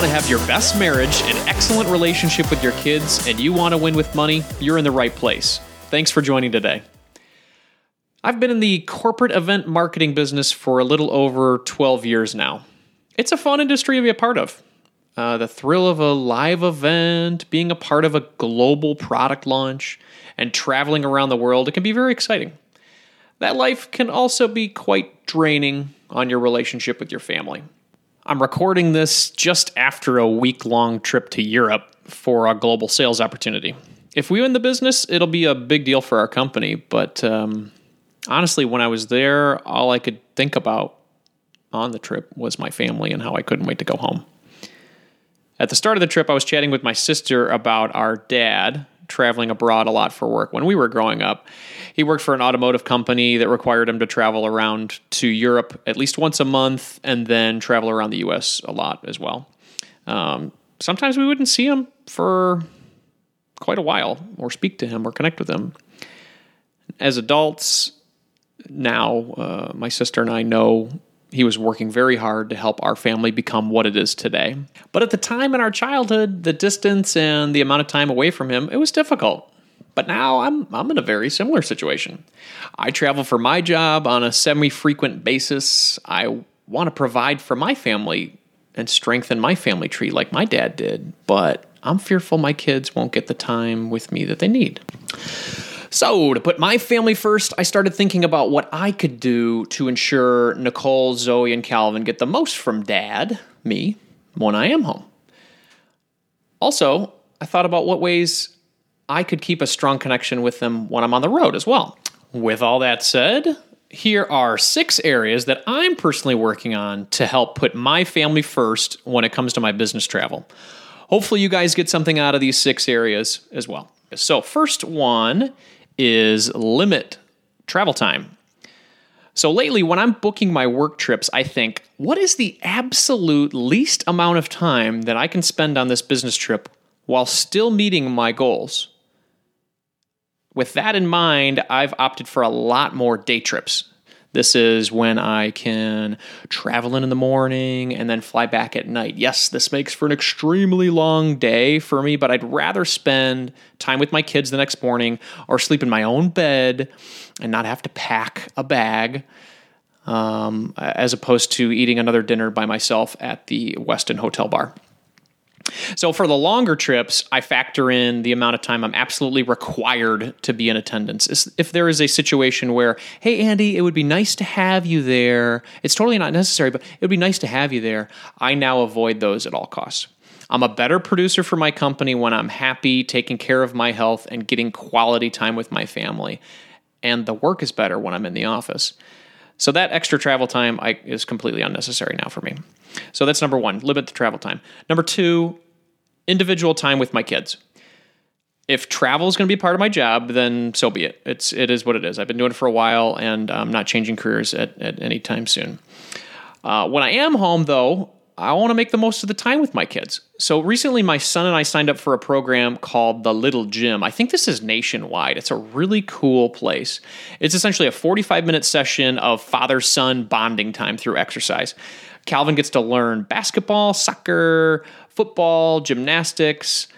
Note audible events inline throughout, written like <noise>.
Want to have your best marriage, an excellent relationship with your kids, and you want to win with money, you're in the right place. Thanks for joining today. I've been in the corporate event marketing business for a little over 12 years now. It's a fun industry to be a part of. Uh, the thrill of a live event, being a part of a global product launch, and traveling around the world, it can be very exciting. That life can also be quite draining on your relationship with your family. I'm recording this just after a week long trip to Europe for a global sales opportunity. If we win the business, it'll be a big deal for our company, but um, honestly, when I was there, all I could think about on the trip was my family and how I couldn't wait to go home. At the start of the trip, I was chatting with my sister about our dad traveling abroad a lot for work when we were growing up. He worked for an automotive company that required him to travel around to Europe at least once a month and then travel around the US a lot as well. Um, sometimes we wouldn't see him for quite a while or speak to him or connect with him. As adults, now uh, my sister and I know he was working very hard to help our family become what it is today. But at the time in our childhood, the distance and the amount of time away from him, it was difficult. But now I'm I'm in a very similar situation. I travel for my job on a semi-frequent basis. I want to provide for my family and strengthen my family tree like my dad did, but I'm fearful my kids won't get the time with me that they need. So, to put my family first, I started thinking about what I could do to ensure Nicole, Zoe, and Calvin get the most from dad, me, when I am home. Also, I thought about what ways I could keep a strong connection with them when I'm on the road as well. With all that said, here are six areas that I'm personally working on to help put my family first when it comes to my business travel. Hopefully, you guys get something out of these six areas as well. So, first one is limit travel time. So, lately, when I'm booking my work trips, I think, what is the absolute least amount of time that I can spend on this business trip while still meeting my goals? With that in mind, I've opted for a lot more day trips. This is when I can travel in in the morning and then fly back at night. Yes, this makes for an extremely long day for me, but I'd rather spend time with my kids the next morning or sleep in my own bed and not have to pack a bag um, as opposed to eating another dinner by myself at the Westin Hotel Bar. So for the longer trips, I factor in the amount of time I'm absolutely required to be in attendance. If there is a situation where, hey, Andy, it would be nice to have you there, it's totally not necessary, but it would be nice to have you there, I now avoid those at all costs. I'm a better producer for my company when I'm happy, taking care of my health, and getting quality time with my family. And the work is better when I'm in the office. So that extra travel time I, is completely unnecessary now for me. So that's number one, limit the travel time. Number two, individual time with my kids. If travel is going to be part of my job, then so be it. It's it is what it is. I've been doing it for a while, and I'm not changing careers at, at any time soon. Uh, when I am home, though, I want to make the most of the time with my kids. So recently, my son and I signed up for a program called The Little Gym. I think this is nationwide. It's a really cool place. It's essentially a 45 minute session of father son bonding time through exercise. Calvin gets to learn basketball, soccer, football, gymnastics,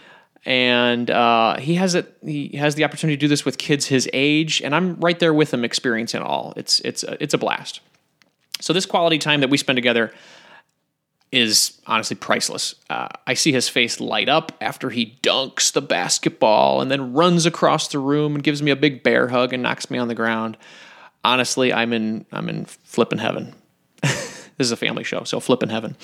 and uh, he has it. He has the opportunity to do this with kids his age, and I'm right there with him, experiencing it all. It's it's it's a blast. So this quality time that we spend together is honestly priceless. Uh, I see his face light up after he dunks the basketball and then runs across the room and gives me a big bear hug and knocks me on the ground. Honestly, I'm in I'm in flipping heaven. This is a family show, so flip in heaven.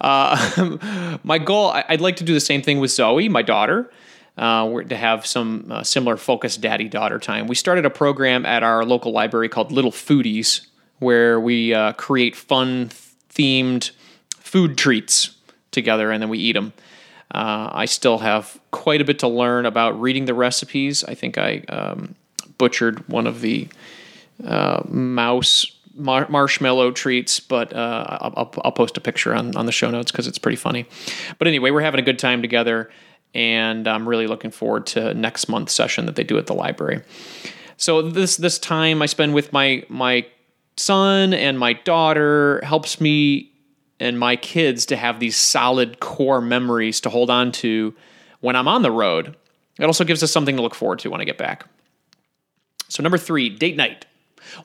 Uh, <laughs> my goal, I'd like to do the same thing with Zoe, my daughter. Uh, we're to have some uh, similar focused daddy daughter time. We started a program at our local library called Little Foodies, where we uh, create fun themed food treats together and then we eat them. Uh, I still have quite a bit to learn about reading the recipes. I think I um, butchered one of the uh, mouse mar- marshmallow treats, but uh, I'll, I'll, post a picture on, on the show notes because it's pretty funny. But anyway, we're having a good time together, and I'm really looking forward to next month's session that they do at the library. So this this time I spend with my my son and my daughter helps me and my kids to have these solid core memories to hold on to when I'm on the road. It also gives us something to look forward to when I get back. So, number three, date night.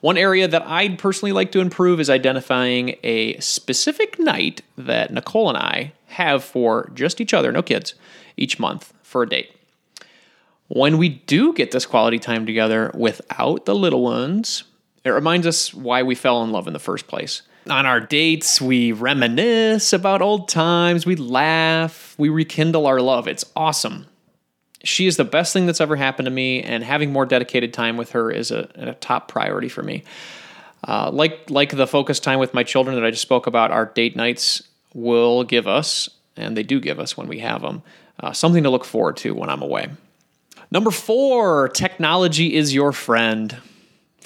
One area that I'd personally like to improve is identifying a specific night that Nicole and I have for just each other, no kids, each month for a date. When we do get this quality time together without the little ones, it reminds us why we fell in love in the first place. On our dates, we reminisce about old times, we laugh, we rekindle our love. It's awesome. She is the best thing that's ever happened to me, and having more dedicated time with her is a, a top priority for me. Uh, like like the focus time with my children that I just spoke about, our date nights will give us, and they do give us when we have them, uh, something to look forward to when I'm away. Number four, technology is your friend.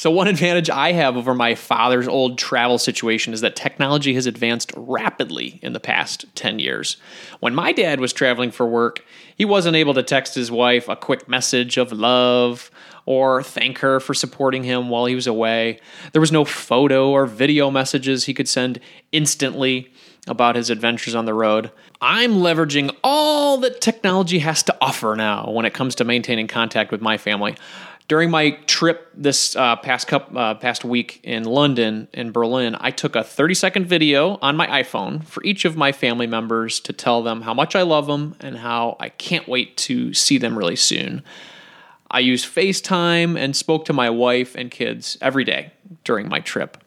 So, one advantage I have over my father's old travel situation is that technology has advanced rapidly in the past 10 years. When my dad was traveling for work, he wasn't able to text his wife a quick message of love or thank her for supporting him while he was away. There was no photo or video messages he could send instantly about his adventures on the road. I'm leveraging all that technology has to offer now when it comes to maintaining contact with my family during my trip this uh, past cup, uh, past week in London in Berlin, I took a 30 second video on my iPhone for each of my family members to tell them how much I love them and how I can't wait to see them really soon. I used FaceTime and spoke to my wife and kids every day during my trip.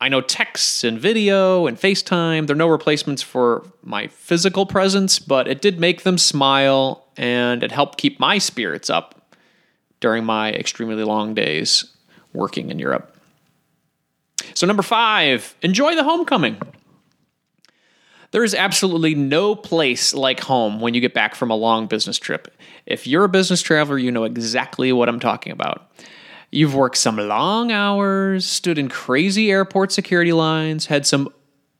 I know texts and video and FaceTime, they're no replacements for my physical presence, but it did make them smile and it helped keep my spirits up during my extremely long days working in Europe. So, number five, enjoy the homecoming. There is absolutely no place like home when you get back from a long business trip. If you're a business traveler, you know exactly what I'm talking about. You've worked some long hours, stood in crazy airport security lines, had some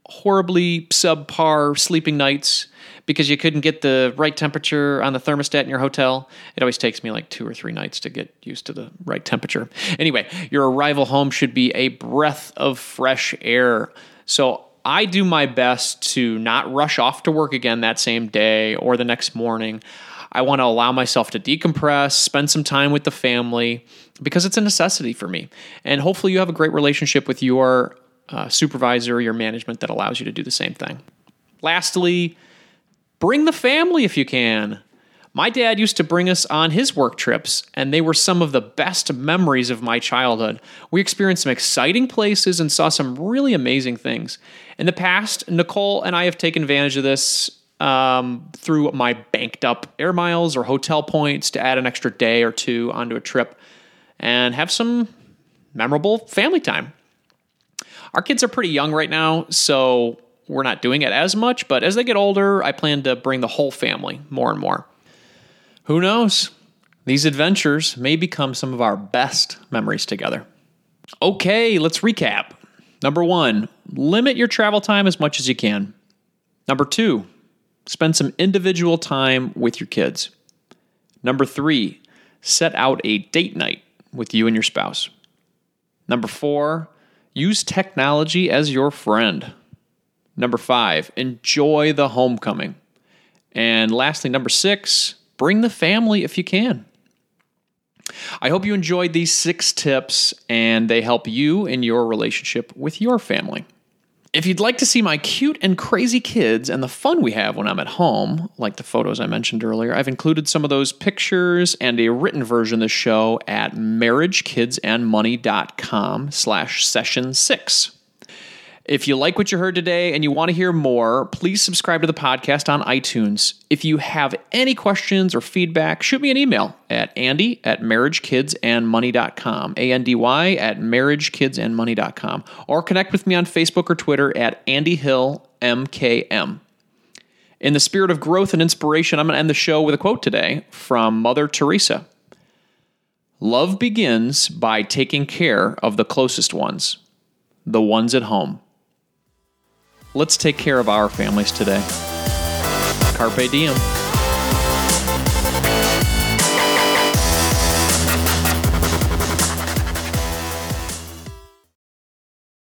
horribly subpar sleeping nights, because you couldn't get the right temperature on the thermostat in your hotel. It always takes me like two or three nights to get used to the right temperature. Anyway, your arrival home should be a breath of fresh air. So I do my best to not rush off to work again that same day or the next morning. I want to allow myself to decompress, spend some time with the family because it's a necessity for me. And hopefully, you have a great relationship with your uh, supervisor, your management that allows you to do the same thing. Lastly, Bring the family if you can. My dad used to bring us on his work trips, and they were some of the best memories of my childhood. We experienced some exciting places and saw some really amazing things. In the past, Nicole and I have taken advantage of this um, through my banked up air miles or hotel points to add an extra day or two onto a trip and have some memorable family time. Our kids are pretty young right now, so we're not doing it as much, but as they get older, I plan to bring the whole family more and more. Who knows? These adventures may become some of our best memories together. Okay, let's recap. Number one, limit your travel time as much as you can. Number two, spend some individual time with your kids. Number three, set out a date night with you and your spouse. Number four, use technology as your friend. Number five, enjoy the homecoming. And lastly, number six, bring the family if you can. I hope you enjoyed these six tips and they help you in your relationship with your family. If you'd like to see my cute and crazy kids and the fun we have when I'm at home, like the photos I mentioned earlier, I've included some of those pictures and a written version of the show at marriagekidsandmoney.com slash session six. If you like what you heard today and you want to hear more, please subscribe to the podcast on iTunes. If you have any questions or feedback, shoot me an email at andy at marriagekidsandmoney.com, A-N-D-Y at marriagekidsandmoney.com, or connect with me on Facebook or Twitter at Andy Hill MKM. In the spirit of growth and inspiration, I'm going to end the show with a quote today from Mother Teresa. Love begins by taking care of the closest ones, the ones at home. Let's take care of our families today. Carpe diem.